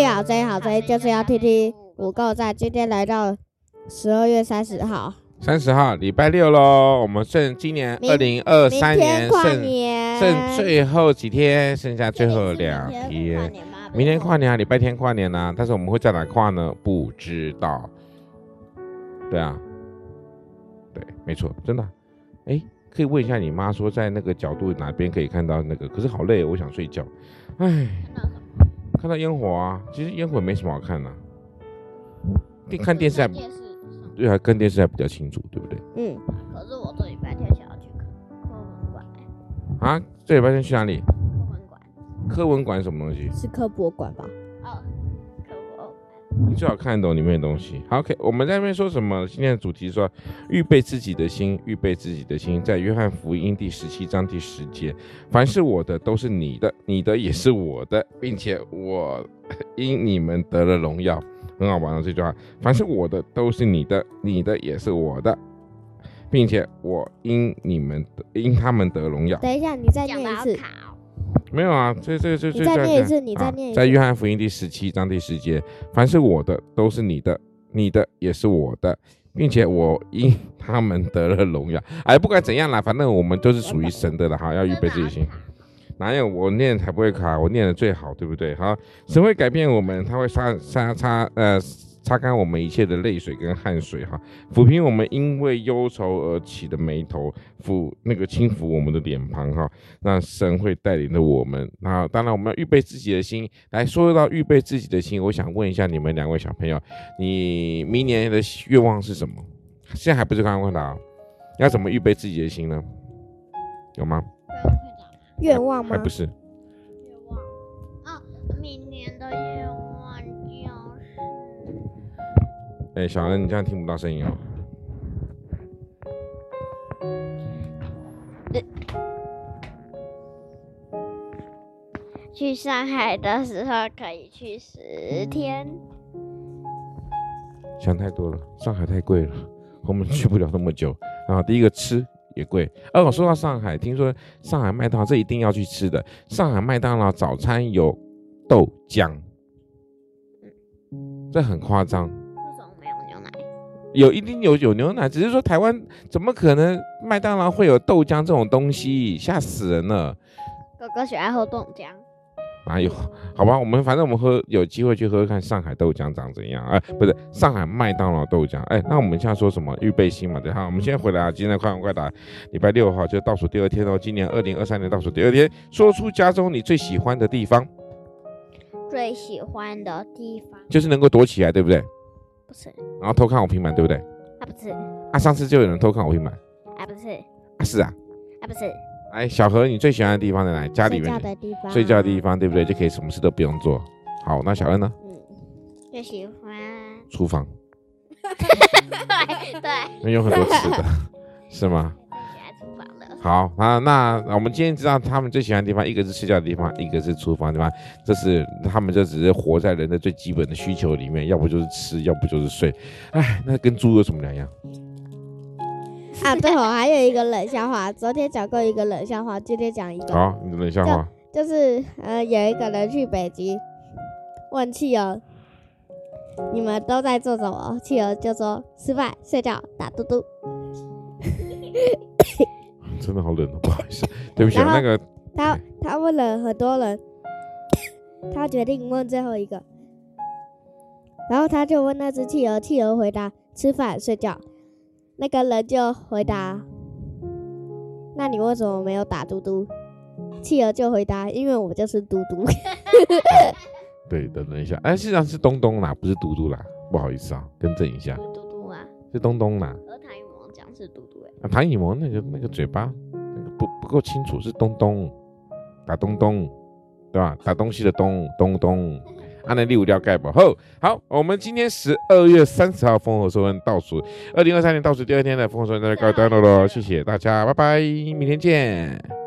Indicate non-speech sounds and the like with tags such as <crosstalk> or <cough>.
好声好声音，就是要听听五够赞。今天来到十二月三十号，三十号礼拜六喽。我们剩今年二零二三年剩剩最后几天，剩下最后两天。明天跨年啊，礼拜天跨年啊，但是我们会在哪跨呢？不知道。对啊，对，没错，真的。哎，可以问一下你妈说，在那个角度哪边可以看到那个？可是好累，我想睡觉。哎。看到烟火啊，其实烟火没什么好看的，啊，电看电视还对啊，看电视还比较清楚，对不对？嗯。可是我这礼拜天想要去科科文馆。啊，这礼拜天去哪里？科文馆。科文馆什么东西？是科博馆吧？你最好看得懂里面的东西。好，OK，我们在那边说什么？今天的主题说，预备自己的心，预备自己的心，在约翰福音第十七章第十节，凡是我的都是你的，你的也是我的，并且我因你们得了荣耀。很好玩的这句话，凡是我的都是你的，你的也是我的，并且我因你们因他们得荣耀。等一下，你再念一次。没有啊，这这这这。你再念一次，你再念一次。在约翰福音第十七章第十节，凡是我的都是你的，你的也是我的，并且我因他们得了荣耀。哎，不管怎样啦，反正我们都是属于神的了哈，要预备自己心。哪有我念才不会卡，我念的最好，对不对？好，神会改变我们，他会擦擦擦呃。擦干我们一切的泪水跟汗水，哈，抚平我们因为忧愁而起的眉头，抚那个轻抚我们的脸庞，哈，让神会带领着我们。那当然，我们要预备自己的心。来说到预备自己的心，我想问一下你们两位小朋友，你明年的愿望是什么？现在还不是刚刚问到，要怎么预备自己的心呢？有吗？愿望吗？还不是。哎，小恩，你这样听不到声音哦。去上海的时候可以去十天。想太多了，上海太贵了，我们去不了那么久。然后第一个吃也贵。哦，说到上海，听说上海麦当劳这一定要去吃的。上海麦当劳早餐有豆浆，这很夸张。有一定有有牛奶，只是说台湾怎么可能麦当劳会有豆浆这种东西，吓死人了。哥哥喜欢喝豆浆。哪有？好吧，我们反正我们喝有机会去喝喝看上海豆浆长怎样。哎，不是上海麦当劳豆浆。哎，那我们现在说什么？预备心嘛，对哈。我们现在回来啊，今天快问快答，礼拜六哈，就倒数第二天哦。今年二零二三年倒数第二天，说出家中你最喜欢的地方。最喜欢的地方就是能够躲起来，对不对？不是，然后偷看我平板，对不对？啊，不是。啊，上次就有人偷看我平板。啊，不是。啊，是啊。啊，不是。哎，小何，你最喜欢的地方在哪？家里面。睡觉的地方。睡觉的地方，对不对？就可以什么事都不用做。好，那小恩呢？嗯，最喜欢。厨房。对 <laughs> 对。那有很多吃的，<laughs> 是吗？好啊，那我们今天知道他们最喜欢的地方，一个是睡觉的地方，一个是厨房，对吧？这是他们就只是活在人的最基本的需求里面，要不就是吃，要不就是睡。哎，那跟猪有什么两样？<laughs> 啊，对哦，还有一个冷笑话，昨天讲过一个冷笑话，今天讲一个。好，你的冷笑话。就，就是呃，有一个人去北极，问企鹅，你们都在做什么？企鹅就说吃饭、睡觉、打嘟嘟。<laughs> 真的好冷哦，不好意思，<laughs> 对不起。那个他他问了很多人，<coughs> 他决定问最后一个，然后他就问那只企鹅，企鹅回答吃饭睡觉，那个人就回答，那你为什么没有打嘟嘟？企鹅就回答，因为我就是嘟嘟。<laughs> 对，等等一下，哎，实际上是东东啦，不是嘟嘟啦，不好意思啊，更正一下。嘟嘟啊，是东东啦。啊，唐以萌那个那个嘴巴那个不不够清楚，是东东打东东，对吧？打东西的东东东，按那第五条盖吧。好，好，我们今天十二月三十号烽火收恩倒数二零二三年倒数第二天的烽火收恩在这告一段落喽，谢谢大家，拜拜，明天见。